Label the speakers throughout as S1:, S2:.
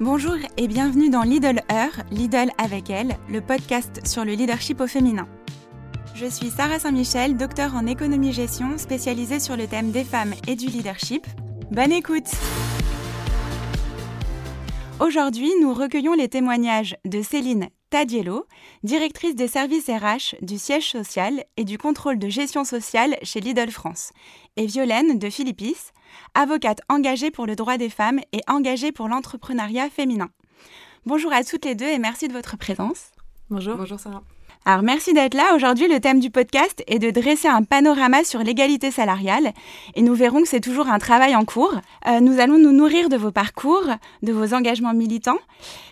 S1: Bonjour et bienvenue dans Lidl Heure, Lidl avec elle, le podcast sur le leadership au féminin. Je suis Sarah Saint-Michel, docteur en économie-gestion spécialisée sur le thème des femmes et du leadership. Bonne écoute Aujourd'hui, nous recueillons les témoignages de Céline Tadiello, directrice des services RH du siège social et du contrôle de gestion sociale chez Lidl France, et Violaine de Philippis, avocate engagée pour le droit des femmes et engagée pour l'entrepreneuriat féminin. Bonjour à toutes les deux et merci de votre présence.
S2: Bonjour. Bonjour Sarah.
S1: Alors merci d'être là. Aujourd'hui, le thème du podcast est de dresser un panorama sur l'égalité salariale et nous verrons que c'est toujours un travail en cours. Euh, nous allons nous nourrir de vos parcours, de vos engagements militants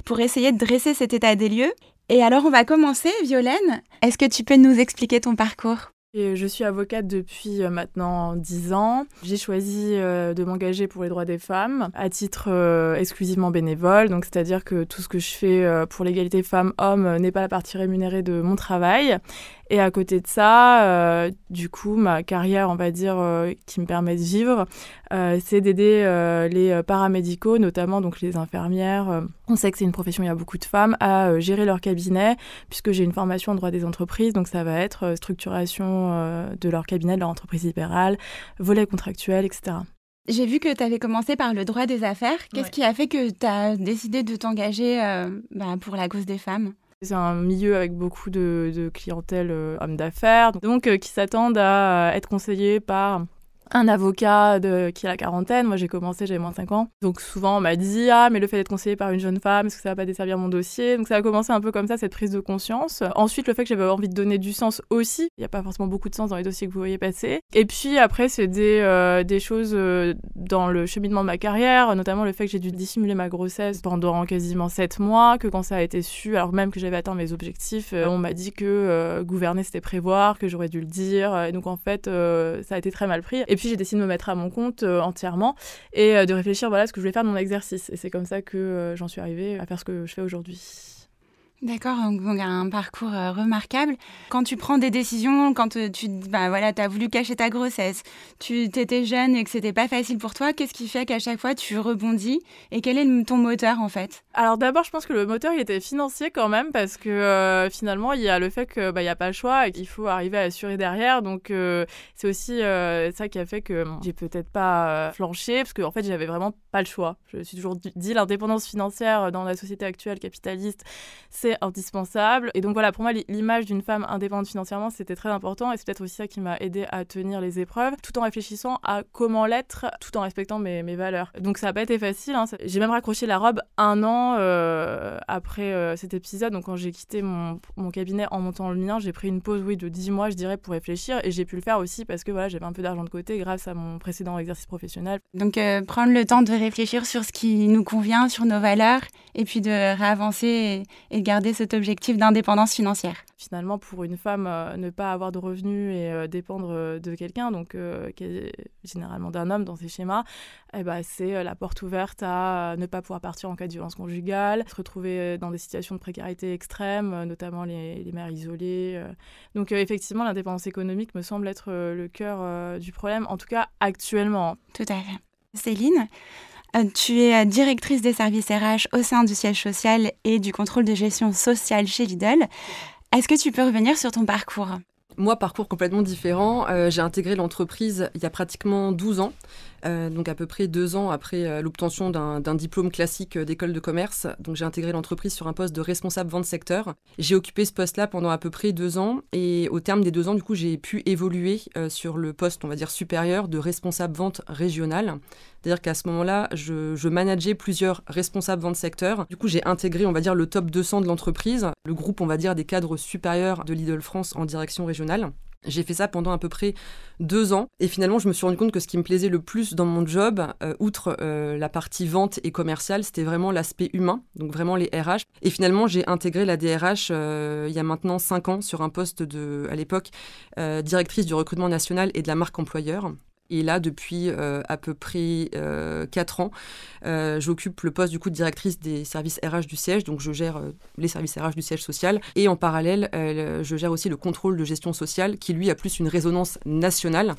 S1: pour essayer de dresser cet état des lieux. Et alors on va commencer, Violaine. Est-ce que tu peux nous expliquer ton parcours?
S2: Je suis avocate depuis euh, maintenant 10 ans. J'ai choisi euh, de m'engager pour les droits des femmes à titre euh, exclusivement bénévole. Donc, c'est-à-dire que tout ce que je fais pour l'égalité femmes-hommes n'est pas la partie rémunérée de mon travail. Et à côté de ça, du coup, ma carrière, on va dire, qui me permet de vivre, c'est d'aider les paramédicaux, notamment donc les infirmières. on sait que c'est une profession, il y a beaucoup de femmes, à gérer leur cabinet, puisque j'ai une formation en droit des entreprises, donc ça va être structuration de leur cabinet, de leur entreprise libérale, volet contractuel, etc.
S1: J'ai vu que tu avais commencé par le droit des affaires. Qu'est-ce qui a fait que tu as décidé de t'engager bah, pour la cause des femmes?
S2: C'est un milieu avec beaucoup de, clientèle euh, hommes d'affaires, donc euh, qui s'attendent à être conseillés par un avocat de, qui a la quarantaine. Moi, j'ai commencé, j'avais moins de 5 ans. Donc, souvent, on m'a dit Ah, mais le fait d'être conseillé par une jeune femme, est-ce que ça va pas desservir mon dossier? Donc, ça a commencé un peu comme ça, cette prise de conscience. Ensuite, le fait que j'avais envie de donner du sens aussi. Il n'y a pas forcément beaucoup de sens dans les dossiers que vous voyez passer. Et puis, après, c'est des, euh, des choses euh, dans le cheminement de ma carrière, notamment le fait que j'ai dû dissimuler ma grossesse pendant quasiment 7 mois, que quand ça a été su, alors même que j'avais atteint mes objectifs, euh, on m'a dit que gouverner, c'était prévoir, que j'aurais dû le dire. Et donc, en fait, ça a été très mal pris. Puis j'ai décidé de me mettre à mon compte euh, entièrement et euh, de réfléchir voilà ce que je voulais faire de mon exercice. Et c'est comme ça que euh, j'en suis arrivée à faire ce que je fais aujourd'hui.
S1: D'accord, donc un parcours euh, remarquable. Quand tu prends des décisions, quand euh, tu bah, voilà, as voulu cacher ta grossesse, tu étais jeune et que c'était pas facile pour toi, qu'est-ce qui fait qu'à chaque fois tu rebondis Et quel est ton moteur en fait?
S2: Alors d'abord, je pense que le moteur il était financier quand même parce que euh, finalement il y a le fait qu'il bah, n'y a pas le choix et qu'il faut arriver à assurer derrière. Donc c'est aussi ça qui a fait que j'ai peut-être pas flanché parce qu'en en fait j'avais vraiment pas le choix. Je me suis toujours dit l'indépendance financière dans la société actuelle capitaliste, c'est indispensable. Et donc voilà, pour moi, l'image d'une femme indépendante financièrement, c'était très important et c'est peut-être aussi ça qui m'a aidé à tenir les épreuves, tout en réfléchissant à comment l'être, tout en respectant mes, valeurs. Donc ça n'a pas été facile. Hein. J'ai même raccroché la robe un an euh, après euh, cet épisode. Donc quand j'ai quitté mon, cabinet en montant le mien, j'ai pris une pause, oui, de 10 mois, je dirais, pour réfléchir. Et j'ai pu le faire aussi parce que voilà, j'avais un peu d'argent de côté grâce à mon précédent exercice professionnel.
S1: Donc euh, prendre le temps de réfléchir sur ce qui nous convient, sur nos valeurs, et puis de réavancer et, et garder cet objectif d'indépendance financière.
S2: Finalement, pour une femme, euh, ne pas avoir de revenus et euh, dépendre euh, de quelqu'un, donc qui est généralement d'un homme dans ces schémas, eh ben, c'est la porte ouverte à ne pas pouvoir partir en cas de violence conjugale, se retrouver dans des situations de précarité extrême, notamment les, les mères isolées. Donc effectivement, l'indépendance économique me semble être le cœur du problème, en tout cas actuellement.
S1: Tout à fait. Céline, tu es euh, directrice des services RH au sein du siège social et du contrôle de gestion sociale chez Lidl. Est-ce que tu peux revenir sur ton parcours?
S3: Moi, parcours complètement différent. Euh, j'ai intégré l'entreprise il y a pratiquement 12 ans. Euh, donc à peu près deux ans après euh, l'obtention d'un diplôme classique euh, d'école de commerce. Donc j'ai intégré l'entreprise sur un poste de responsable vente secteur. J'ai occupé ce poste-là pendant à peu près deux ans et au terme des deux ans, du coup, j'ai pu évoluer sur le poste, on va dire supérieur, de responsable vente régionale. C'est-à-dire qu'à ce moment-là, je, manageais plusieurs responsables vente secteur. Du coup, j'ai intégré, on va dire, le top 200 de l'entreprise, le groupe, on va dire, des cadres supérieurs de Lidl France en direction régionale. J'ai fait ça pendant à peu près deux ans et finalement je me suis rendu compte que ce qui me plaisait le plus dans mon job, euh, outre euh, la partie vente et commerciale, c'était vraiment l'aspect humain, donc vraiment les RH. Et finalement j'ai intégré la DRH euh, il y a maintenant cinq ans sur un poste de, à l'époque, directrice du recrutement national et de la marque employeur. Et là, depuis à peu près 4 ans, j'occupe le poste du coup de directrice des services RH du siège, donc je gère les services RH du siège social. Et en parallèle, je gère aussi le contrôle de gestion sociale, qui lui a plus une résonance nationale,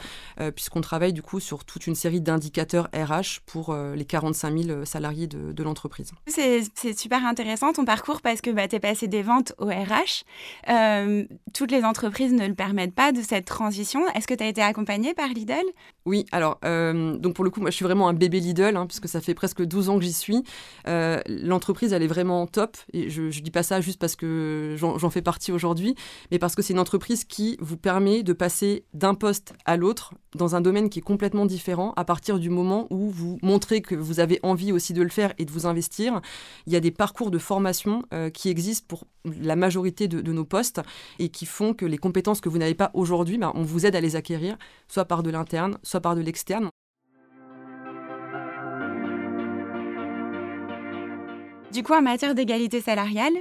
S3: puisqu'on travaille du coup sur toute une série d'indicateurs RH pour les 45 000 salariés de, l'entreprise.
S1: C'est super intéressant ton parcours parce que bah, tu es passé des ventes au RH. Euh, toutes les entreprises ne le permettent pas de cette transition. Est-ce que tu as été accompagnée par Lidl?
S3: Oui, alors, euh, donc pour le coup, moi je suis vraiment un bébé Lidl, hein, puisque ça fait presque 12 ans que j'y suis. Euh, l'entreprise, elle est vraiment top. Et je ne dis pas ça juste parce que j'en fais partie aujourd'hui, mais parce que c'est une entreprise qui vous permet de passer d'un poste à l'autre dans un domaine qui est complètement différent à partir du moment où vous montrez que vous avez envie aussi de le faire et de vous investir. Il y a des parcours de formation euh, qui existent pour la majorité de, nos postes et qui font que les compétences que vous n'avez pas aujourd'hui, ben, on vous aide à les acquérir, soit par de l'interne, soit par de l'externe.
S1: Du coup, en matière d'égalité salariale,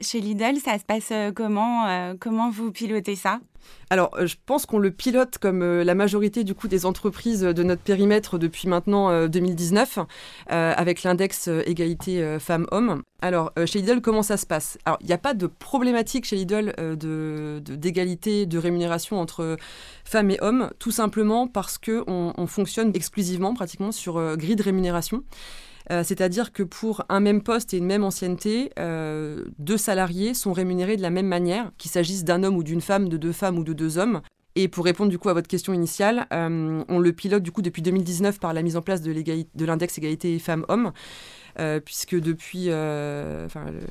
S1: chez Lidl, ça se passe euh, comment euh, Comment vous pilotez ça?
S3: Alors, euh, je pense qu'on le pilote comme la majorité du coup des entreprises de notre périmètre depuis maintenant 2019, avec l'index égalité femmes-hommes. Alors, chez Lidl, comment ça se passe? Alors, il n'y a pas de problématique chez Lidl d'égalité de, rémunération entre femmes et hommes, tout simplement parce qu'on on fonctionne exclusivement, pratiquement, sur grille de rémunération. Euh, c'est-à-dire que pour un même poste et une même ancienneté, euh, deux salariés sont rémunérés de la même manière, qu'il s'agisse d'un homme ou d'une femme, de deux femmes ou de deux hommes. Et pour répondre du coup à votre question initiale, euh, on le pilote du coup depuis 2019 par la mise en place de l'index égalité femmes-hommes. puisque depuis,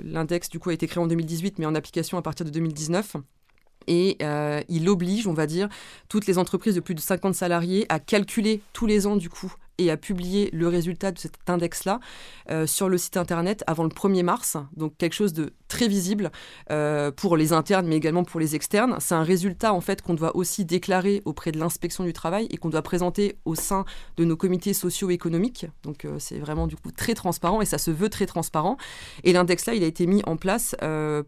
S3: l'index du coup a été créé en 2018, mais en application à partir de 2019 et il oblige, on va dire, toutes les entreprises de plus de 50 salariés à calculer tous les ans du coup et à publier le résultat de cet index-là euh, sur le site internet avant le 1er mars. Donc quelque chose de très visible euh, pour les internes, mais également pour les externes. C'est un résultat en fait qu'on doit aussi déclarer auprès de l'inspection du travail et qu'on doit présenter au sein de nos comités socio-économiques. Donc euh, c'est vraiment du coup très transparent et ça se veut très transparent. Et l'index-là, il a été mis en place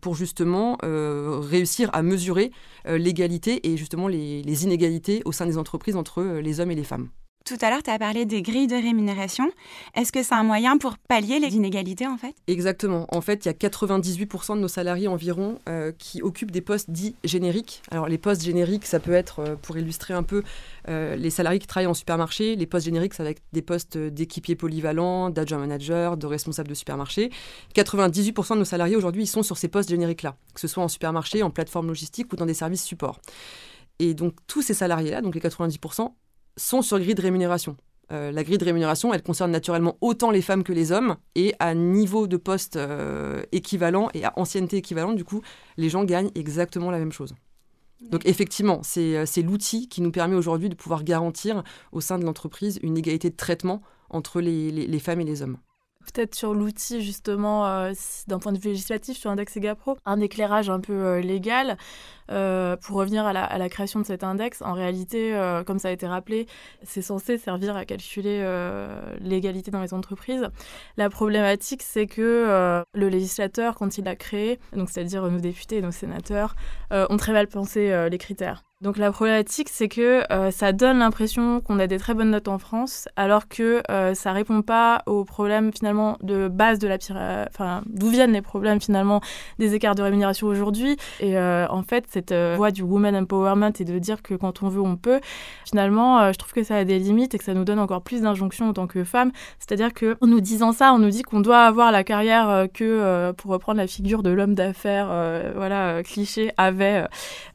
S3: pour justement réussir à mesurer l'égalité et justement les inégalités au sein des entreprises entre les hommes et les femmes.
S1: Tout à l'heure, tu as parlé des grilles de rémunération. Est-ce que c'est un moyen pour pallier les inégalités en fait?
S3: Exactement. En fait, il y a 98% de nos salariés environ euh, qui occupent des postes dits génériques. Alors les postes génériques, ça peut être, euh, pour illustrer un peu, euh, les salariés qui travaillent en supermarché. Les postes génériques, ça va être des postes d'équipiers polyvalents, d'adjoint manager, de responsable de supermarché. 98% de nos salariés aujourd'hui, ils sont sur ces postes génériques-là, que ce soit en supermarché, en plateforme logistique ou dans des services support. Et donc tous ces salariés-là, donc les 90%, sont sur grille de rémunération. Euh, la grille de rémunération, elle concerne naturellement autant les femmes que les hommes, et à niveau de poste euh, équivalent et à ancienneté équivalente, du coup, les gens gagnent exactement la même chose. Donc effectivement, c'est euh, l'outil qui nous permet aujourd'hui de pouvoir garantir au sein de l'entreprise une égalité de traitement entre les femmes et les hommes
S2: peut-être sur l'outil justement euh, d'un point de vue législatif sur l'index EGAPRO, un éclairage un peu euh, légal euh, pour revenir à la, création de cet index. En réalité, comme ça a été rappelé, c'est censé servir à calculer l'égalité dans les entreprises. La problématique, c'est que le législateur, quand il l'a créé, c'est-à-dire nos députés et nos sénateurs, ont très mal pensé les critères. Donc la problématique, c'est que euh, ça donne l'impression qu'on a des très bonnes notes en France, alors que euh, ça répond pas aux problèmes finalement de base de la euh, enfin d'où viennent les problèmes finalement des écarts de rémunération aujourd'hui. Et en fait, cette voie du woman empowerment et de dire que quand on veut, on peut. Finalement, je trouve que ça a des limites et que ça nous donne encore plus d'injonctions en tant que femmes. C'est-à-dire que en nous disant ça, on nous dit qu'on doit avoir la carrière que, pour reprendre la figure de l'homme d'affaires, voilà cliché avait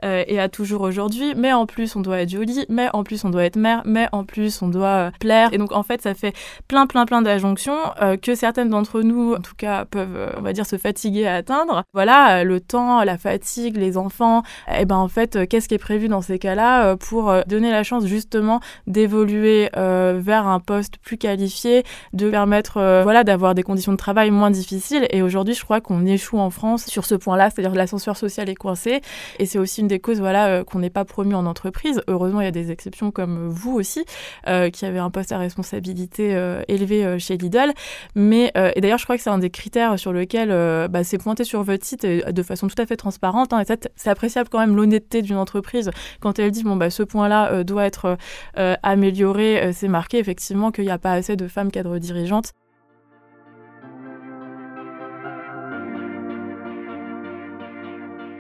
S2: et a toujours aujourd'hui mais en plus on doit être jolie, mais en plus on doit être mère, mais en plus on doit euh, plaire. Et donc en fait ça fait plein plein plein d'injonctions euh, que certaines d'entre nous en tout cas peuvent euh, on va dire se fatiguer à atteindre. Voilà, le temps, la fatigue, les enfants, et eh ben en fait qu'est-ce qui est prévu dans ces cas-là pour donner la chance justement d'évoluer vers un poste plus qualifié, de permettre voilà d'avoir des conditions de travail moins difficiles et aujourd'hui je crois qu'on échoue en France sur ce point-là, c'est-à-dire l'ascenseur social est coincé et c'est aussi une des causes voilà qu'on n'est pas pas promu en entreprise. Heureusement, il y a des exceptions comme vous aussi, qui avez un poste à responsabilité élevé chez Lidl. Mais, et d'ailleurs, je crois que c'est un des critères sur lequel bah, c'est pointé sur votre site de façon tout à fait transparente. Hein, et c'est appréciable quand même l'honnêteté d'une entreprise quand elle dit, bon, bah, ce point-là doit être amélioré. c'est marqué effectivement qu'il n'y a pas assez de femmes cadres dirigeantes.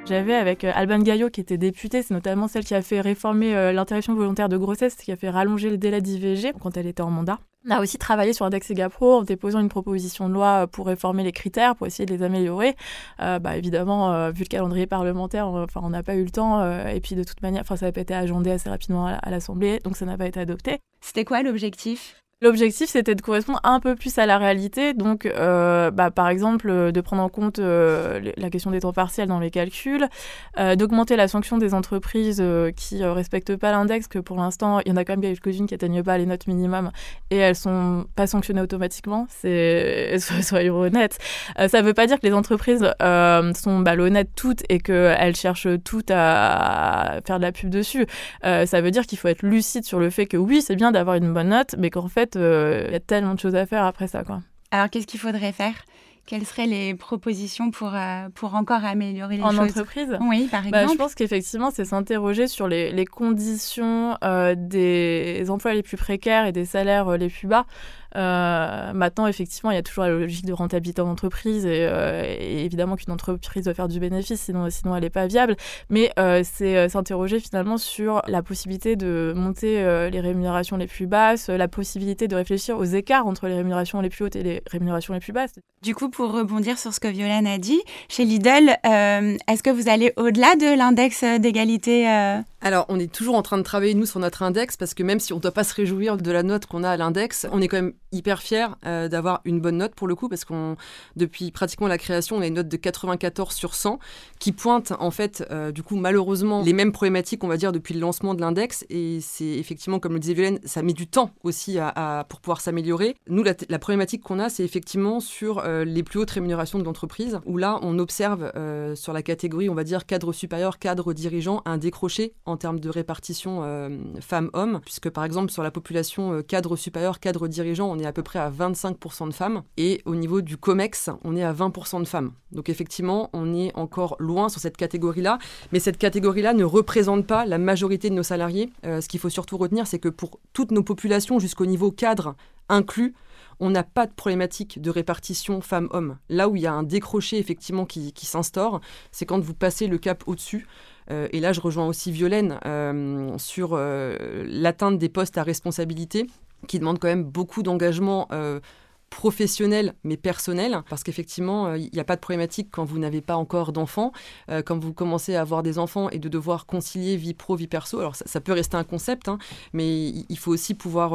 S2: J'avais avec euh, Alban Gaillot, qui était députée, c'est notamment celle qui a fait réformer euh, l'interruption volontaire de grossesse, qui a fait rallonger le délai d'IVG quand elle était en mandat. On a aussi travaillé sur Index Egapro en déposant une proposition de loi pour réformer les critères, pour essayer de les améliorer. Euh, bah, évidemment, vu le calendrier parlementaire, on n'a pas eu le temps. et puis de toute manière, ça n'a pas été agendé assez rapidement à l'Assemblée, donc ça n'a pas été adopté.
S1: C'était quoi l'objectif?
S2: L'objectif, c'était de correspondre un peu plus à la réalité. Donc, euh, bah, par exemple, euh, de prendre en compte euh, la question des temps partiels dans les calculs, d'augmenter la sanction des entreprises qui ne respectent pas l'index, que pour l'instant, il y en a quand même quelques-unes qui n'atteignent pas les notes minimum et elles sont pas sanctionnées automatiquement. Soyons honnêtes. ça ne veut pas dire que les entreprises sont malhonnêtes toutes et qu'elles cherchent toutes à faire de la pub dessus. ça veut dire qu'il faut être lucide sur le fait que oui, c'est bien d'avoir une bonne note, mais qu'en fait, il euh, y a tellement de choses à faire après ça. Quoi.
S1: Alors, qu'est-ce qu'il faudrait faire? Quelles seraient les propositions pour, euh, pour encore améliorer les
S2: choses?
S1: En
S2: entreprise?
S1: Oui, par
S2: bah,
S1: exemple.
S2: je pense qu'effectivement, c'est s'interroger sur les, les conditions euh, des emplois les plus précaires et des salaires les plus bas. Euh, maintenant, effectivement, il y a toujours la logique de rentabilité en entreprise et, euh, évidemment qu'une entreprise doit faire du bénéfice, sinon, sinon elle n'est pas viable. Mais euh, c'est s'interroger finalement sur la possibilité de monter les rémunérations les plus basses, la possibilité de réfléchir aux écarts entre les rémunérations les plus hautes et les rémunérations les plus basses.
S1: Du coup, pour rebondir sur ce que Violaine a dit, chez Lidl, est-ce que vous allez au-delà de l'index d'égalité
S3: alors, on est toujours en train de travailler, nous, sur notre index, parce que même si on ne doit pas se réjouir de la note qu'on a à l'index, on est quand même hyper fiers euh, d'avoir une bonne note pour le coup, parce qu'on, depuis pratiquement la création, on a une note de 94 sur 100, qui pointe, en fait, euh, du coup, malheureusement, les mêmes problématiques, on va dire, depuis le lancement de l'index. Et c'est effectivement, comme le disait Violaine, ça met du temps aussi à, pour pouvoir s'améliorer. Nous, la, problématique qu'on a, c'est effectivement sur euh, les plus hautes rémunérations de l'entreprise, où là, on observe sur la catégorie, on va dire, cadre supérieur, cadre dirigeant, un décroché en termes de répartition euh, femmes-hommes, puisque par exemple sur la population euh, cadre supérieur, cadre dirigeant, on est à peu près à 25% de femmes, et au niveau du COMEX, on est à 20% de femmes. Donc effectivement, on est encore loin sur cette catégorie-là, mais cette catégorie-là ne représente pas la majorité de nos salariés. Euh, ce qu'il faut surtout retenir, c'est que pour toutes nos populations jusqu'au niveau cadre inclus, on n'a pas de problématique de répartition femmes-hommes. Là où il y a un décroché effectivement qui s'instaure, c'est quand vous passez le cap au-dessus. Euh, et là, je rejoins aussi Violaine euh, sur euh, l'atteinte des postes à responsabilité qui demande quand même beaucoup d'engagement professionnel mais personnel, parce qu'effectivement, il n'y a pas de problématique quand vous n'avez pas encore d'enfants, quand vous commencez à avoir des enfants et de devoir concilier vie pro, vie perso. Alors ça, peut rester un concept, hein, mais il faut aussi pouvoir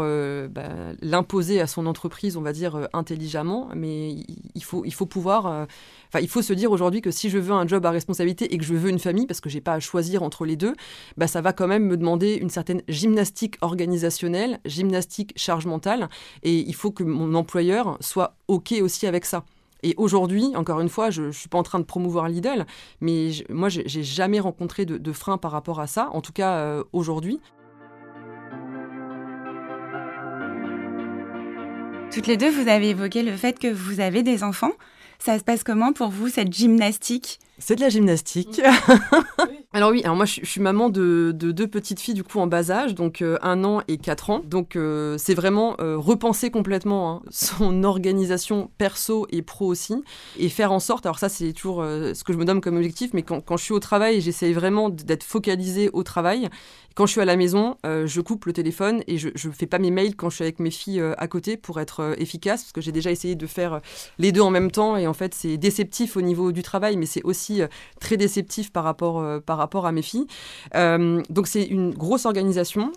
S3: bah, l'imposer à son entreprise, on va dire, intelligemment, mais il faut, il faut pouvoir Enfin, il faut se dire aujourd'hui que si je veux un job à responsabilité et que je veux une famille, parce que j'ai pas à choisir entre les deux, bah, ça va quand même me demander une certaine gymnastique organisationnelle, gymnastique charge mentale, et il faut que mon employeur soit OK aussi avec ça. Et aujourd'hui, encore une fois, je ne suis pas en train de promouvoir Lidl, mais je, moi, j'ai jamais rencontré de, frein par rapport à ça, en tout cas euh, aujourd'hui.
S1: Toutes les deux, vous avez évoqué le fait que vous avez des enfants. Ça se passe comment pour vous, cette gymnastique?
S3: C'est de la gymnastique. alors oui, alors moi je, suis maman de, deux petites filles du coup en bas âge, donc euh, un an et quatre ans. Donc euh, c'est vraiment euh, repenser complètement hein, son organisation perso et pro aussi, et faire en sorte, alors ça c'est toujours ce que je me donne comme objectif, mais quand, je suis au travail, j'essaye vraiment d'être focalisée au travail. Quand je suis à la maison, je coupe le téléphone et je ne fais pas mes mails quand je suis avec mes filles à côté pour être efficace, parce que j'ai déjà essayé de faire les deux en même temps, et en fait c'est déceptif au niveau du travail, mais c'est aussi très déceptif par rapport, par rapport à mes filles. Euh, donc c'est une grosse organisation.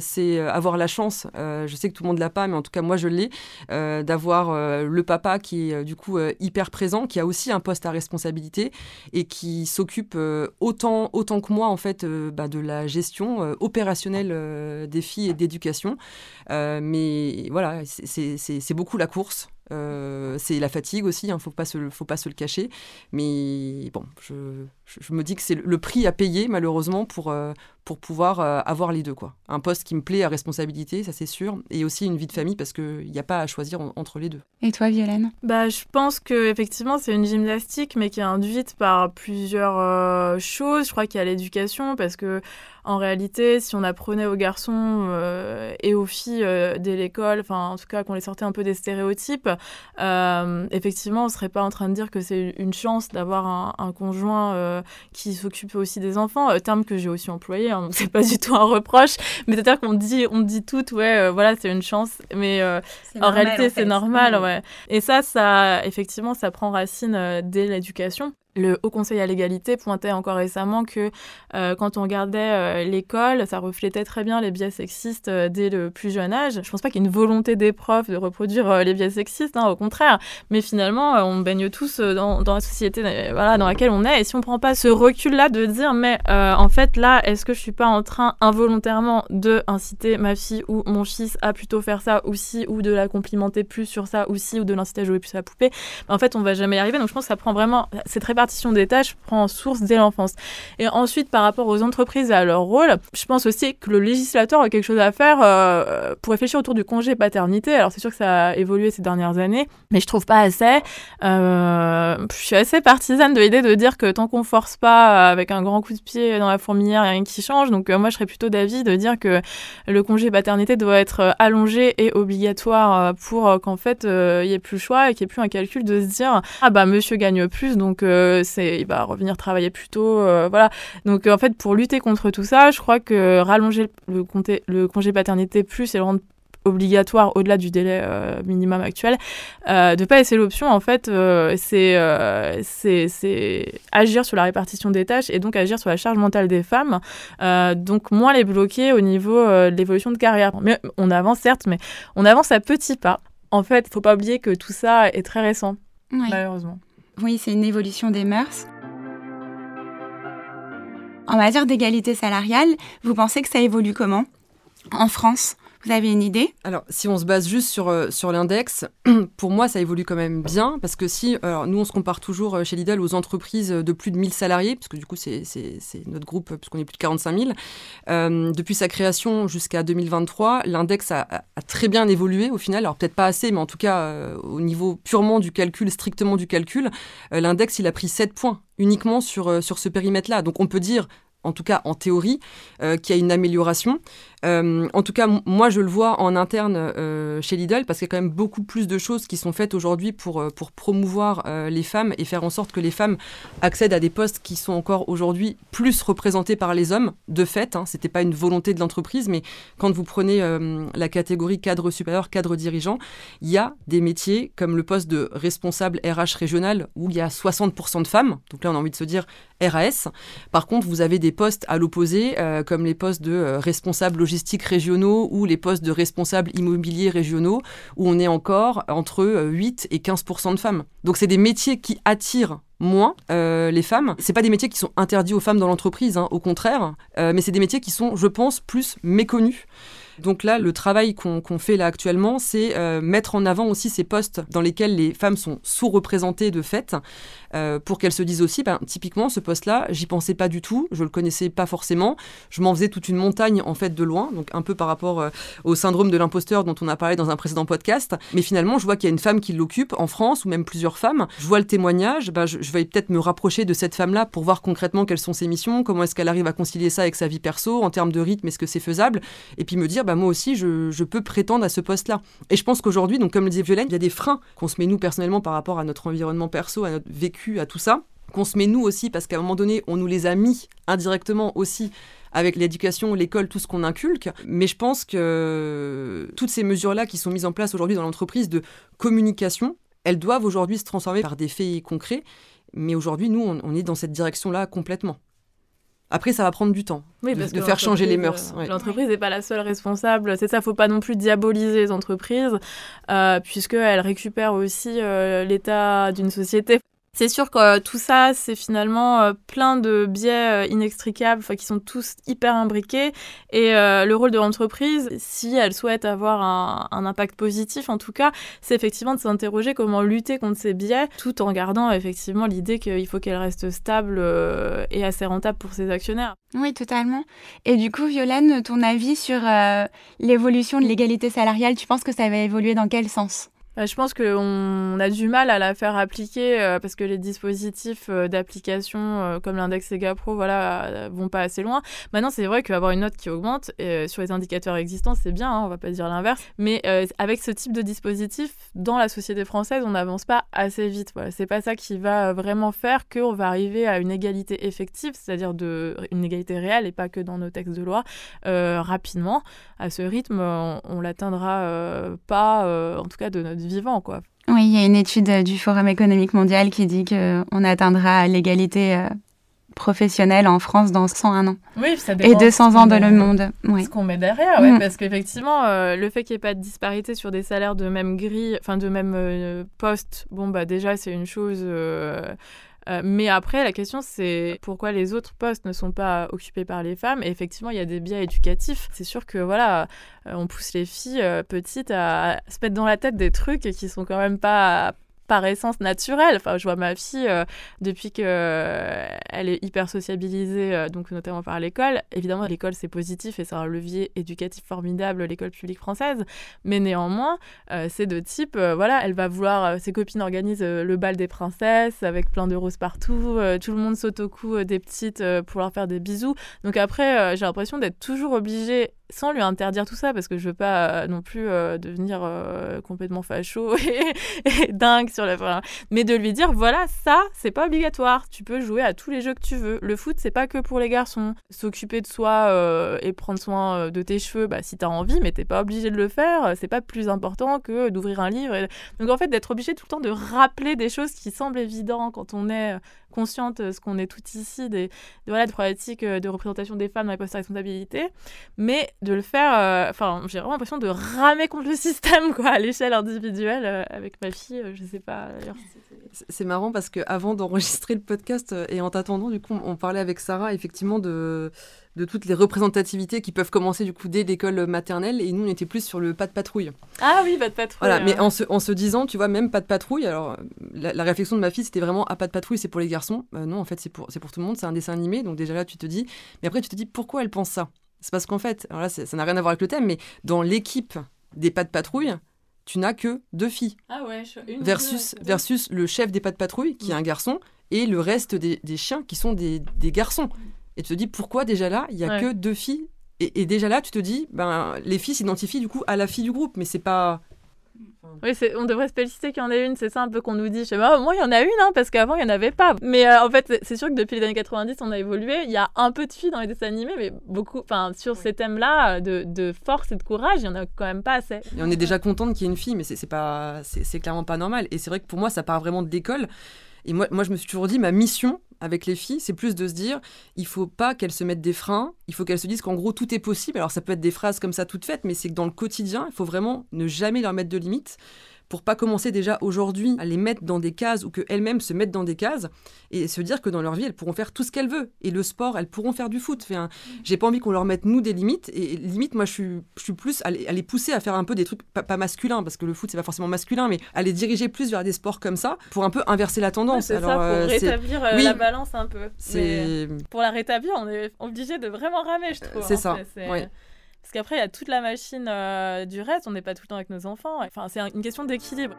S3: c'est avoir la chance, je sais que tout le monde l'a pas, mais en tout cas moi je l'ai, d'avoir le papa qui est du coup hyper présent, qui a aussi un poste à responsabilité et qui s'occupe autant, autant que moi en fait bah, de la gestion opérationnelle des filles et d'éducation. mais voilà, c'est beaucoup la course. Euh, c'est la fatigue aussi, il hein, ne faut, pas faut pas se le cacher. Mais bon, je, je, me dis que c'est le prix à payer malheureusement pour, euh, pour pouvoir euh, avoir les deux. Quoi. Un poste qui me plaît à responsabilité, ça c'est sûr, et aussi une vie de famille parce qu'il n'y a pas à choisir entre les deux.
S1: Et toi, Violaine?
S2: Bah, Je pense que effectivement c'est une gymnastique, mais qui est induite par plusieurs euh, choses. Je crois qu'il y a l'éducation, parce que en réalité, si on apprenait aux garçons et aux filles dès l'école, enfin en tout cas qu'on les sortait un peu des stéréotypes, effectivement on ne serait pas en train de dire que c'est une chance d'avoir un, un conjoint euh, qui s'occupe aussi des enfants, euh, terme que j'ai aussi employé, hein, donc c'est pas du tout un reproche, mais c'est-à-dire qu'on dit, on dit tout, ouais, euh, voilà, c'est une chance, mais en réalité c'est normal, ouais. Et ça, ça, effectivement, ça prend racine dès l'éducation. Le Haut Conseil à l'égalité pointait encore récemment que euh, quand on regardait euh, l'école, ça reflétait très bien les biais sexistes euh, dès le plus jeune âge. Je ne pense pas qu'il y ait une volonté des profs de reproduire les biais sexistes, hein, au contraire. Mais finalement, on baigne tous dans, la société voilà, dans laquelle on est. Et si on ne prend pas ce recul-là de dire, mais en fait, là, est-ce que je ne suis pas en train involontairement de inciter ma fille ou mon fils à plutôt faire ça aussi, ou de la complimenter plus sur ça aussi, ou de l'inciter à jouer plus à la poupée? En fait, on va jamais y arriver. Donc je pense que ça prend vraiment... C'est très des tâches prend source dès l'enfance. Et ensuite, par rapport aux entreprises et à leur rôle, je pense aussi que le législateur a quelque chose à faire euh, pour réfléchir autour du congé paternité. Alors c'est sûr que ça a évolué ces dernières années, mais je trouve pas assez. Euh, je suis assez partisane de l'idée de dire que tant qu'on force pas avec un grand coup de pied dans la fourmilière, rien qui change. Donc euh, moi, je serais plutôt d'avis de dire que le congé paternité doit être allongé et obligatoire pour qu'en fait, il n'y ait plus le choix et qu'il n'y ait plus un calcul de se dire ah bah monsieur gagne plus, donc c'est il va revenir travailler plus tôt, euh, voilà. Donc en fait, pour lutter contre tout ça, je crois que rallonger le, le congé paternité plus et le rendre obligatoire au-delà du délai euh, minimum actuel, euh, de pas laisser l'option, en fait, c'est c'est agir sur la répartition des tâches et donc agir sur la charge mentale des femmes, donc moins les bloquer au niveau de l'évolution de carrière. Mais on avance certes, mais on avance à petits pas. En fait, il faut pas oublier que tout ça est très récent, malheureusement.
S1: Oui, c'est une évolution des mœurs. En matière d'égalité salariale, vous pensez que ça évolue comment? En France? Vous avez une idée?
S3: Alors, si on se base juste sur, euh, sur l'index, pour moi, ça évolue quand même bien, parce que si, alors, nous, on se compare toujours euh, chez Lidl aux entreprises de plus de 1000 salariés, parce que du coup, c'est notre groupe, puisqu'on est plus de 45 000. Euh, depuis sa création jusqu'à 2023, l'index a, très bien évolué au final, alors peut-être pas assez, mais en tout cas, au niveau purement du calcul, strictement du calcul, l'index, il a pris 7 points uniquement sur, sur ce périmètre-là. Donc on peut dire en tout cas en théorie, qu'il y a une amélioration. Euh, en tout cas, moi, je le vois en interne euh, chez Lidl parce qu'il y a quand même beaucoup plus de choses qui sont faites aujourd'hui pour, euh, promouvoir les femmes et faire en sorte que les femmes accèdent à des postes qui sont encore aujourd'hui plus représentés par les hommes, de fait. Hein, Ce n'était pas une volonté de l'entreprise, mais quand vous prenez la catégorie cadre supérieur, cadre dirigeant, il y a des métiers comme le poste de responsable RH régional où il y a 60% de femmes. Donc là, on a envie de se dire RAS. Par contre, vous avez des postes à l'opposé, comme les postes de responsable régionaux ou les postes de responsables immobiliers régionaux, où on est encore entre 8 et 15 de femmes. Donc c'est des métiers qui attirent moins euh, les femmes. C'est pas des métiers qui sont interdits aux femmes dans l'entreprise, hein, au contraire, euh, mais c'est des métiers qui sont, je pense, plus méconnus. Donc là, le travail qu'on fait là actuellement, c'est euh, mettre en avant aussi ces postes dans lesquels les femmes sont sous-représentées de fait, euh, pour qu'elles se disent aussi, ben, typiquement, ce poste-là, j'y pensais pas du tout, je le connaissais pas forcément, je m'en faisais toute une montagne en fait de loin, donc un peu par rapport euh, au syndrome de l'imposteur dont on a parlé dans un précédent podcast. Mais finalement, je vois qu'il y a une femme qui l'occupe en France, ou même plusieurs femmes. Je vois le témoignage, ben, je, vais peut-être me rapprocher de cette femme-là pour voir concrètement quelles sont ses missions, comment est-ce qu'elle arrive à concilier ça avec sa vie perso, en termes de rythme, est-ce que c'est faisable, et puis me dire, ben, moi aussi, je, je peux prétendre à ce poste-là. Et je pense qu'aujourd'hui, donc comme le disait Violaine, il y a des freins qu'on se met nous personnellement par rapport à notre environnement perso, à notre vécu à tout ça, qu'on se met nous aussi, parce qu'à un moment donné, on nous les a mis indirectement aussi avec l'éducation, l'école, tout ce qu'on inculque. Mais je pense que toutes ces mesures-là qui sont mises en place aujourd'hui dans l'entreprise de communication, elles doivent aujourd'hui se transformer par des faits concrets. Mais aujourd'hui, nous, on, est dans cette direction-là complètement. Après, ça va prendre du temps de, faire changer les mœurs.
S2: Euh, l'entreprise n'est pas la seule responsable. C'est ça, faut pas non plus diaboliser les entreprises, euh, puisqu'elles récupèrent aussi euh, l'état d'une société C'est sûr que euh, tout ça, c'est finalement euh, plein de biais euh, inextricables, qui sont tous hyper imbriqués. Et le rôle de l'entreprise, si elle souhaite avoir un, impact positif, en tout cas, c'est effectivement de s'interroger comment lutter contre ces biais, tout en gardant effectivement l'idée qu'il faut qu'elle reste stable et assez rentable pour ses actionnaires.
S1: Oui, totalement. Et du coup, Violaine, ton avis sur l'évolution de l'égalité salariale, tu penses que ça va évoluer dans quel sens?
S2: Je pense qu'on a du mal à la faire appliquer euh, parce que les dispositifs euh, d'application euh, comme l'index EGAPRO voilà, vont pas assez loin. Maintenant, c'est vrai qu'avoir une note qui augmente sur les indicateurs existants, c'est bien, hein, on va pas dire l'inverse. Mais avec ce type de dispositif, dans la société française, on n'avance pas assez vite. Voilà. C'est pas ça qui va vraiment faire qu'on va arriver à une égalité effective, c'est-à-dire une égalité réelle et pas que dans nos textes de loi, rapidement. À ce rythme, on, on l'atteindra pas, en tout cas de notre vivant, quoi.
S1: Oui, il y a une étude euh, du Forum économique mondial qui dit qu'on atteindra l'égalité euh, professionnelle en France dans 101 ans.
S2: Oui, ça
S1: Et 200 ans dans le monde.
S2: Oui. Ce qu'on met derrière, mm. parce qu'effectivement, euh, le fait qu'il n'y ait pas de disparité sur des salaires de même grille, enfin de même poste, bon, bah déjà, c'est une chose euh, mais après, la question, c'est pourquoi les autres postes ne sont pas occupés par les femmes. Et effectivement, il y a des biais éducatifs. C'est sûr que voilà, euh, on pousse les filles euh, petites à se mettre dans la tête des trucs qui sont quand même pas par essence naturelle. Enfin, je vois ma fille euh, depuis que euh, elle est hyper sociabilisée, euh, donc notamment par l'école. Évidemment, l'école c'est positif et c'est un levier éducatif formidable, l'école publique française. Mais néanmoins, c'est de type, voilà, elle va vouloir, ses copines organisent le bal des princesses avec plein de roses partout, tout le monde saute au cou des petites pour leur faire des bisous. Donc après, j'ai l'impression d'être toujours obligée sans lui interdire tout ça, parce que je veux pas euh, non plus euh, devenir euh, complètement facho et, dingue sur la. Mais de lui dire voilà, ça, c'est pas obligatoire. Tu peux jouer à tous les jeux que tu veux. Le foot, c'est pas que pour les garçons. S'occuper de soi et prendre soin de tes cheveux, bah, si t'as envie, mais t'es pas obligé de le faire. C'est pas plus important que d'ouvrir un livre. Donc en fait, d'être obligé tout le temps de rappeler des choses qui semblent évidentes quand on est consciente euh, ce qu'on est tout ici, des, voilà, des problématiques euh, de représentation des femmes dans les postes à responsabilité, mais de le faire, euh, enfin, j'ai vraiment l'impression de ramer contre le système, quoi, à l'échelle individuelle, avec ma fille, je sais pas.
S3: C'est marrant parce qu'avant d'enregistrer le podcast et en t'attendant, du coup, on parlait avec Sarah, effectivement, de de toutes les représentativités qui peuvent commencer du coup dès l'école maternelle et nous on était plus sur le pas de patrouille.
S2: Ah oui, pas de patrouille.
S3: Voilà, mais en se, en se, disant, tu vois, même pas de patrouille, alors la, réflexion de ma fille c'était vraiment ah pas de patrouille c'est pour les garçons. Euh, non, en fait c'est pour, c'est pour tout le monde, c'est un dessin animé, donc déjà là tu te dis, mais après tu te dis pourquoi elle pense ça? C'est parce qu'en fait, alors là ça n'a rien à voir avec le thème, mais dans l'équipe des pas de patrouille, tu n'as que deux filles.
S2: Ah ouais, une
S3: versus, versus le chef des pas de patrouille qui est un garçon et le reste des, des chiens qui sont des, des garçons. Et tu te dis pourquoi déjà là, il y a que deux filles? Et, déjà là, tu te dis, ben, les filles s'identifient du coup à la fille du groupe, mais c'est pas.
S2: Oui, on devrait se féliciter qu'il y en ait une, c'est ça un peu qu'on nous dit. Je sais pas, moi il y en a une, hein, parce qu'avant il n'y en avait pas. Mais euh, en fait, c'est sûr que depuis les années 90, on a évolué. Il y a un peu de filles dans les dessins animés, mais beaucoup, enfin, sur ces thèmes-là de, de, force et de courage, il y en a quand même pas assez.
S3: Et on est déjà contente qu'il y ait une fille, mais c'est pas, c'est clairement pas normal. Et c'est vrai que pour moi, ça part vraiment de l'école. Et moi, moi, je me suis toujours dit, ma mission, avec les filles, c'est plus de se dire, il faut pas qu'elles se mettent des freins, il faut qu'elles se disent qu'en gros tout est possible. Alors ça peut être des phrases comme ça toutes faites, mais c'est que dans le quotidien, il faut vraiment ne jamais leur mettre de limites pour pas commencer déjà aujourd'hui à les mettre dans des cases ou qu'elles-mêmes se mettent dans des cases et se dire que dans leur vie, elles pourront faire tout ce qu'elles veulent. Et le sport, elles pourront faire du foot. Enfin, j'ai pas envie qu'on leur mette, nous, des limites. Et limite, moi, je suis, je suis plus à les, pousser à faire un peu des trucs pas, masculins, parce que le foot, c'est pas forcément masculin, mais à les diriger plus vers des sports comme ça pour un peu inverser la tendance.
S2: c'est ça, pour euh, rétablir euh, la balance un peu. pour la rétablir, on est obligé de vraiment ramer, je trouve.
S3: C'est hein. ça.
S2: Parce qu'après, il y a toute la machine euh, du reste, on n'est pas tout le temps avec nos enfants. Enfin, c'est une question d'équilibre.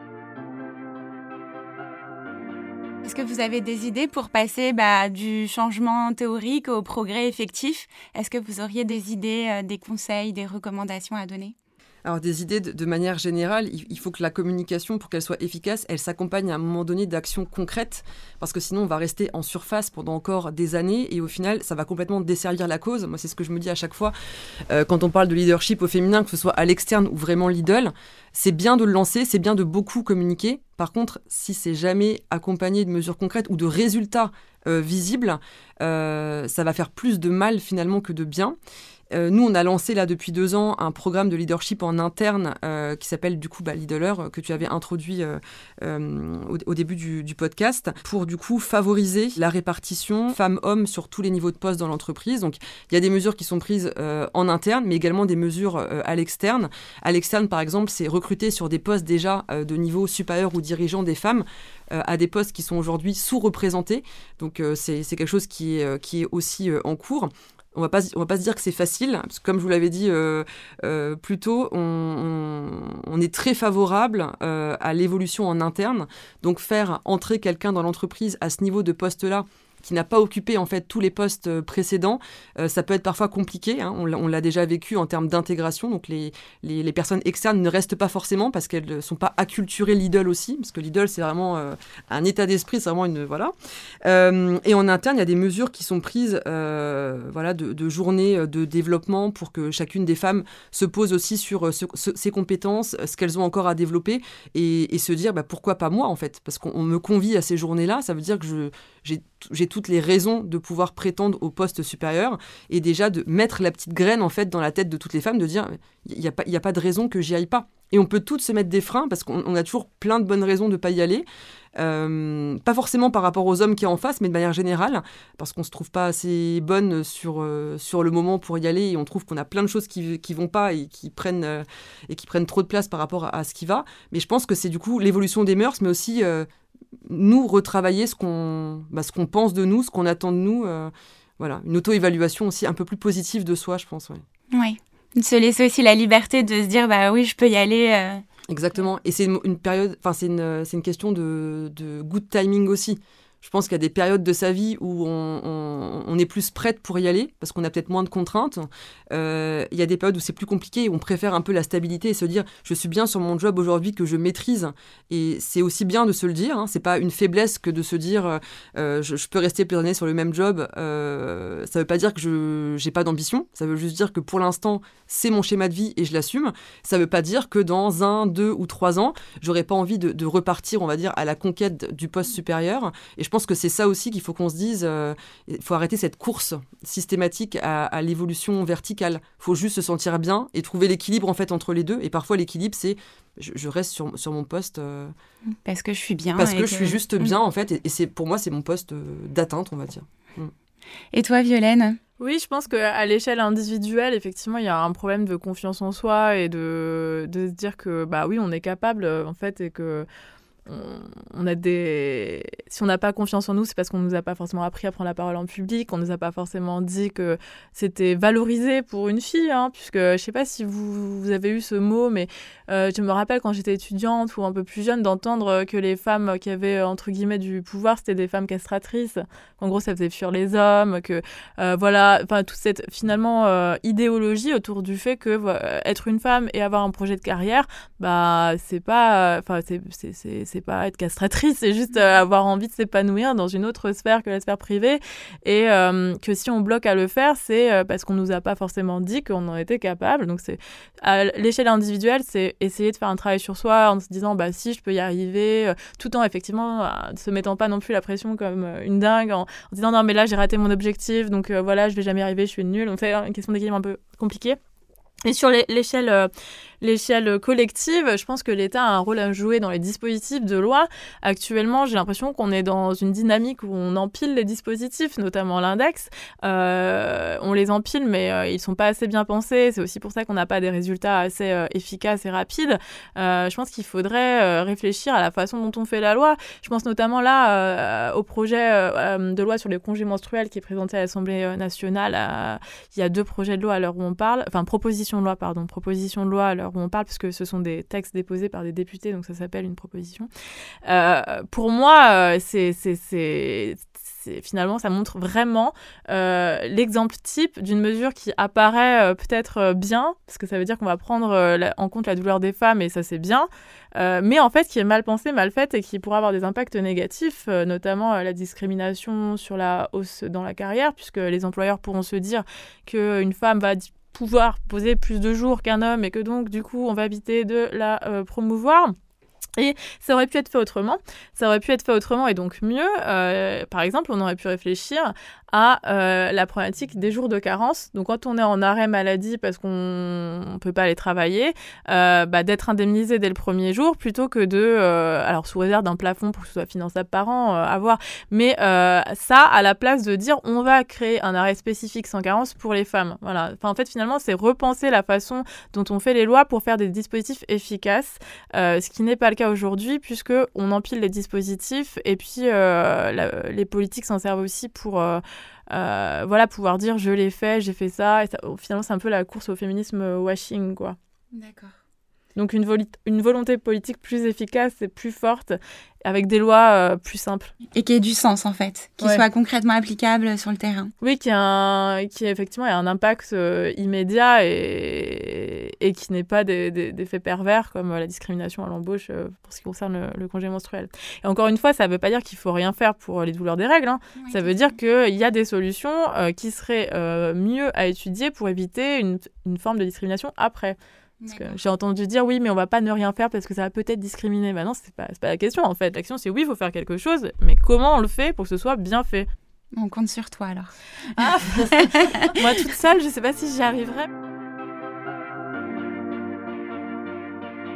S1: Est-ce que vous avez des idées pour passer bah, du changement théorique au progrès effectif? Est-ce que vous auriez des idées, euh, des conseils, des recommandations à donner?
S3: Alors des idées de, manière générale, il, faut que la communication, pour qu'elle soit efficace, elle s'accompagne à un moment donné d'actions concrètes, parce que sinon on va rester en surface pendant encore des années, et au final ça va complètement desservir la cause. Moi c'est ce que je me dis à chaque fois euh, quand on parle de leadership au féminin, que ce soit à l'externe ou vraiment l'idole, c'est bien de le lancer, c'est bien de beaucoup communiquer. Par contre, si c'est jamais accompagné de mesures concrètes ou de résultats euh, visibles, euh, ça va faire plus de mal finalement que de bien. Euh, nous, on a lancé là depuis deux ans un programme de leadership en interne qui s'appelle du coup bah, Leader, que tu avais introduit au, début du, podcast, pour du coup favoriser la répartition femmes-hommes sur tous les niveaux de poste dans l'entreprise. Donc il y a des mesures qui sont prises en interne, mais également des mesures à l'externe. À l'externe, par exemple, c'est recruter sur des postes déjà de niveau supérieur ou dirigeant des femmes euh, à des postes qui sont aujourd'hui sous-représentés. Donc euh, c'est quelque chose qui est, euh, qui est aussi en cours on va pas va pas se dire que c'est facile parce que comme je vous l'avais dit plus tôt on, est très favorable à l'évolution en interne. Donc faire entrer quelqu'un dans l'entreprise à ce niveau de poste là qui n'a pas occupé en fait tous les postes euh, précédents, euh, ça peut être parfois compliqué. Hein. on l'a déjà vécu en termes d'intégration. Donc les, les, personnes externes ne restent pas forcément parce qu'elles ne sont pas acculturées Lidl aussi, parce que Lidl c'est vraiment euh, un état d'esprit, c'est vraiment une voilà. et en interne, il y a des mesures qui sont prises, voilà, de, journées de développement pour que chacune des femmes se pose aussi sur ses compétences, ce qu'elles ont encore à développer et, se dire bah, pourquoi pas moi en fait, parce qu'on me convie à ces journées-là, ça veut dire que j'ai toutes les raisons de pouvoir prétendre au poste supérieur et déjà de mettre la petite graine en fait dans la tête de toutes les femmes de dire il n'y a, pas, a pas de raison que j'y aille pas. Et on peut toutes se mettre des freins parce qu'on a toujours plein de bonnes raisons de pas y aller. Euh, pas forcément par rapport aux hommes qui sont en face, mais de manière générale, parce qu'on se trouve pas assez bonne sur, euh, sur le moment pour y aller et on trouve qu'on a plein de choses qui, qui vont pas et qui prennent, euh, et qui prennent trop de place par rapport à, ce qui va. Mais je pense que c'est du coup l'évolution des mœurs, mais aussi nous retravailler ce qu'on bah, ce qu'on pense de nous, ce qu'on attend de nous. Euh, voilà, une auto-évaluation aussi un peu plus positive de soi, je pense. Oui.
S1: Ouais. Se laisser aussi la liberté de se dire bah oui, je peux y aller. Euh.
S3: Exactement. Et c'est une, période, enfin c'est une, une, question de, de good timing aussi. Je pense qu'il y a des périodes de sa vie où on, est plus prête pour y aller parce qu'on a peut-être moins de contraintes. Euh, il y a des périodes où c'est plus compliqué, où on préfère un peu la stabilité et se dire je suis bien sur mon job aujourd'hui que je maîtrise. Et c'est aussi bien de se le dire. Hein. C'est pas une faiblesse que de se dire euh, je, peux rester plusieurs années sur le même job. Euh, ça veut pas dire que je n'ai pas d'ambition. Ça veut juste dire que pour l'instant c'est mon schéma de vie et je l'assume. Ça veut pas dire que dans un, deux ou trois ans j'aurais pas envie de, repartir, on va dire, à la conquête du poste supérieur. Et je pense que c'est ça aussi qu'il faut qu'on se dise. Euh, il faut arrêter cette course systématique à, l'évolution verticale. Il faut juste se sentir bien et trouver l'équilibre en fait entre les deux. Et parfois l'équilibre c'est je, reste sur, sur, mon poste euh,
S1: parce que je suis bien.
S3: Parce que, je suis juste mm. bien en fait. Et, c'est pour moi c'est mon poste euh, d'atteinte on va dire. Mm.
S1: Et toi Violaine?
S2: Oui, je pense qu'à l'échelle individuelle, effectivement, il y a un problème de confiance en soi et de, de se dire que, bah oui, on est capable, en fait, et que on, a des. Si on n'a pas confiance en nous, c'est parce qu'on nous a pas forcément appris à prendre la parole en public, on nous a pas forcément dit que c'était valorisé pour une fille, hein, puisque je sais pas si vous, vous, avez eu ce mot, mais euh, je me rappelle quand j'étais étudiante ou un peu plus jeune d'entendre que les femmes qui avaient entre guillemets du pouvoir, c'était des femmes castratrices. En gros, ça faisait fuir les hommes, que euh, voilà, enfin toute cette finalement euh, idéologie autour du fait que être une femme et avoir un projet de carrière, bah c'est pas, enfin c'est pas être castratrice, c'est juste euh, avoir envie de s'épanouir dans une autre sphère que la sphère privée. Et euh, que si on bloque à le faire, c'est euh, parce qu'on nous a pas forcément dit qu'on en était capable. Donc, c'est à l'échelle individuelle, c'est essayer de faire un travail sur soi en se disant, bah si, je peux y arriver, tout en effectivement se mettant pas non plus la pression comme une dingue, en, disant, non, mais là, j'ai raté mon objectif, donc voilà, je vais jamais y arriver, je suis nulle. Donc, c'est une question d'équilibre un peu compliquée. Et sur l'échelle l'échelle collective, je pense que l'État a un rôle à jouer dans les dispositifs de loi. Actuellement, j'ai l'impression qu'on est dans une dynamique où on empile les dispositifs, notamment l'index. Euh, on les empile, mais euh, ils sont pas assez bien pensés. C'est aussi pour ça qu'on n'a pas des résultats assez euh, efficaces et rapides. je pense qu'il faudrait réfléchir à la façon dont on fait la loi. Je pense notamment là au projet de loi sur les congés menstruels qui est présenté à l'Assemblée nationale. il y a deux projets de loi à l'heure où on parle, enfin proposition de loi, pardon, proposition de loi à l'heure où on parle, puisque ce sont des textes déposés par des députés, donc ça s'appelle une proposition. Euh, pour moi, euh, c'est finalement, ça montre vraiment euh, l'exemple type d'une mesure qui apparaît peut-être bien, parce que ça veut dire qu'on va prendre en compte la douleur des femmes, et ça c'est bien, mais en fait qui est mal pensée, mal faite, et qui pourrait avoir des impacts négatifs, notamment la discrimination sur la hausse dans la carrière, puisque les employeurs pourront se dire qu'une femme va pouvoir poser plus de jours qu'un homme et que donc du coup on va éviter de la euh, promouvoir. Et ça aurait pu être fait autrement. Ça aurait pu être fait autrement et donc mieux. Euh, par exemple, on aurait pu réfléchir à euh, la problématique des jours de carence. Donc, quand on est en arrêt maladie parce qu'on ne peut pas aller travailler, euh, bah, d'être indemnisé dès le premier jour plutôt que de, alors sous réserve d'un plafond pour que ce soit finançable par an, à voir. Mais ça, à la place de dire on va créer un arrêt spécifique sans carence pour les femmes. Voilà. Enfin, en fait, finalement, c'est repenser la façon dont on fait les lois pour faire des dispositifs efficaces, ce qui n'est pas le cas aujourd'hui, puisque on empile les dispositifs et puis euh, les politiques s'en servent aussi pour euh, euh, voilà, pouvoir dire je l'ai fait, j'ai fait ça. Et finalement, c'est un peu la course au féminisme washing, quoi.
S1: D'accord.
S2: Donc une, une volonté politique plus efficace et plus forte avec des lois euh, plus simples.
S1: Et qui ait du sens en fait, qui soit concrètement applicable sur le terrain.
S2: Oui, qui, a un, qui effectivement ait un impact euh, immédiat et, et qui n'ait pas d'effets pervers comme la discrimination à l'embauche euh, pour ce qui concerne le, congé menstruel. Et encore une fois, ça ne veut pas dire qu'il faut rien faire pour les douleurs des règles. Hein. ça veut dire qu'il y a des solutions qui seraient mieux à étudier pour éviter une, une forme de discrimination après j'ai entendu dire oui, mais on va pas ne rien faire parce que ça va peut-être discriminer. Bah non, c'est pas, pas la question en fait. L'action, c'est oui, il faut faire quelque chose, mais comment on le fait pour que ce soit bien fait?
S1: On compte sur toi alors.
S2: Ah, moi toute seule, je sais pas si j'y arriverai.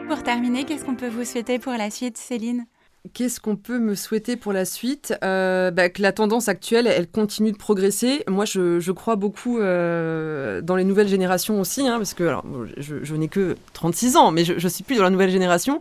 S1: Pour terminer, qu'est-ce qu'on peut vous souhaiter pour la suite, Céline?
S3: Qu'est-ce qu'on peut me souhaiter pour la suite? Euh, bah, Que la tendance actuelle, elle continue de progresser. Moi, je, crois beaucoup euh, dans les nouvelles générations aussi, hein, parce que alors, je, n'ai que 36 ans, mais je ne suis plus dans la nouvelle génération.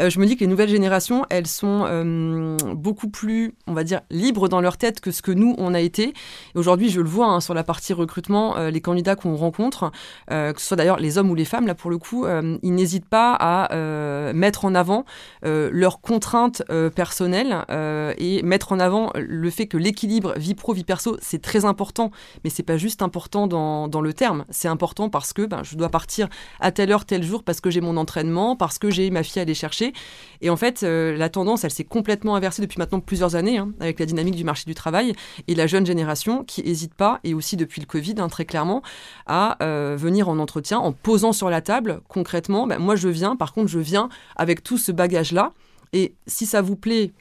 S3: Euh, je me dis que les nouvelles générations, elles sont beaucoup plus, on va dire, libres dans leur tête que ce que nous, on a été. Aujourd'hui, je le vois hein, sur la partie recrutement, les candidats qu'on rencontre, que ce soit d'ailleurs les hommes ou les femmes, là pour le coup, ils n'hésitent pas à mettre en avant leurs contraintes euh, personnel euh, et mettre en avant le fait que l'équilibre vie pro vie perso c'est très important. Mais c'est pas juste important dans, dans le terme. C'est important parce que ben, je dois partir à telle heure tel jour parce que j'ai mon entraînement parce que j'ai ma fille à aller chercher. Et en fait euh, la tendance elle s'est complètement inversée depuis maintenant plusieurs années hein, avec la dynamique du marché du travail et la jeune génération qui hésite pas et aussi depuis le Covid hein, très clairement à venir en entretien en posant sur la table concrètement ben, moi je viens par contre je viens avec tout ce bagage là et si ça vous plaît,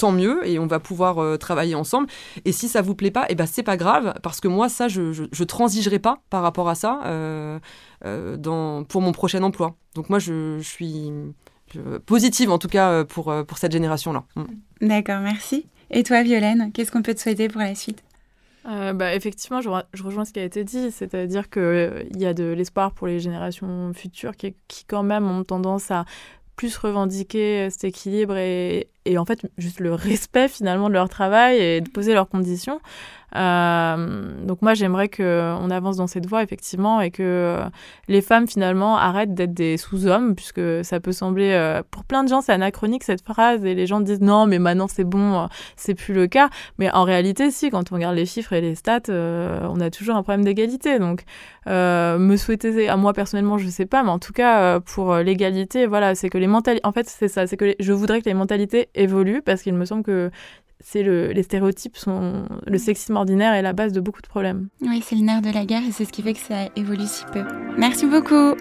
S3: tant mieux et on va pouvoir euh, travailler ensemble. Et si ça vous plaît pas, et eh ben c'est pas grave parce que moi ça je, je, transigerai pas par rapport à ça euh, euh, dans, pour mon prochain emploi. Donc moi je, je suis positive en tout cas pour, pour cette génération là. Mm.
S1: D'accord, merci. Et toi Violaine, qu'est-ce qu'on peut te souhaiter pour la suite?
S2: Bah, effectivement, je, je, rejoins ce qui a été dit, c'est-à-dire qu'il il y a de l'espoir pour les générations futures qui, qui, quand même ont tendance à plus revendiquer cet équilibre et, et en fait juste le respect finalement de leur travail et de poser leurs conditions. Euh, donc moi j'aimerais qu'on avance dans cette voie effectivement et que les femmes finalement arrêtent d'être des sous-hommes puisque ça peut sembler euh, pour plein de gens c'est anachronique cette phrase et les gens disent non mais maintenant c'est bon c'est plus le cas mais en réalité si quand on regarde les chiffres et les stats euh, on a toujours un problème d'égalité donc me souhaiter à moi personnellement je sais pas mais en tout cas pour l'égalité voilà c'est que les mentalités en fait c'est ça c'est que je voudrais que les mentalités évolue parce qu'il me semble que c'est le, les stéréotypes sont le sexisme ordinaire est la base de beaucoup de problèmes.
S1: Oui, c'est le nerf de la guerre et c'est ce qui fait que ça évolue si peu. Merci beaucoup.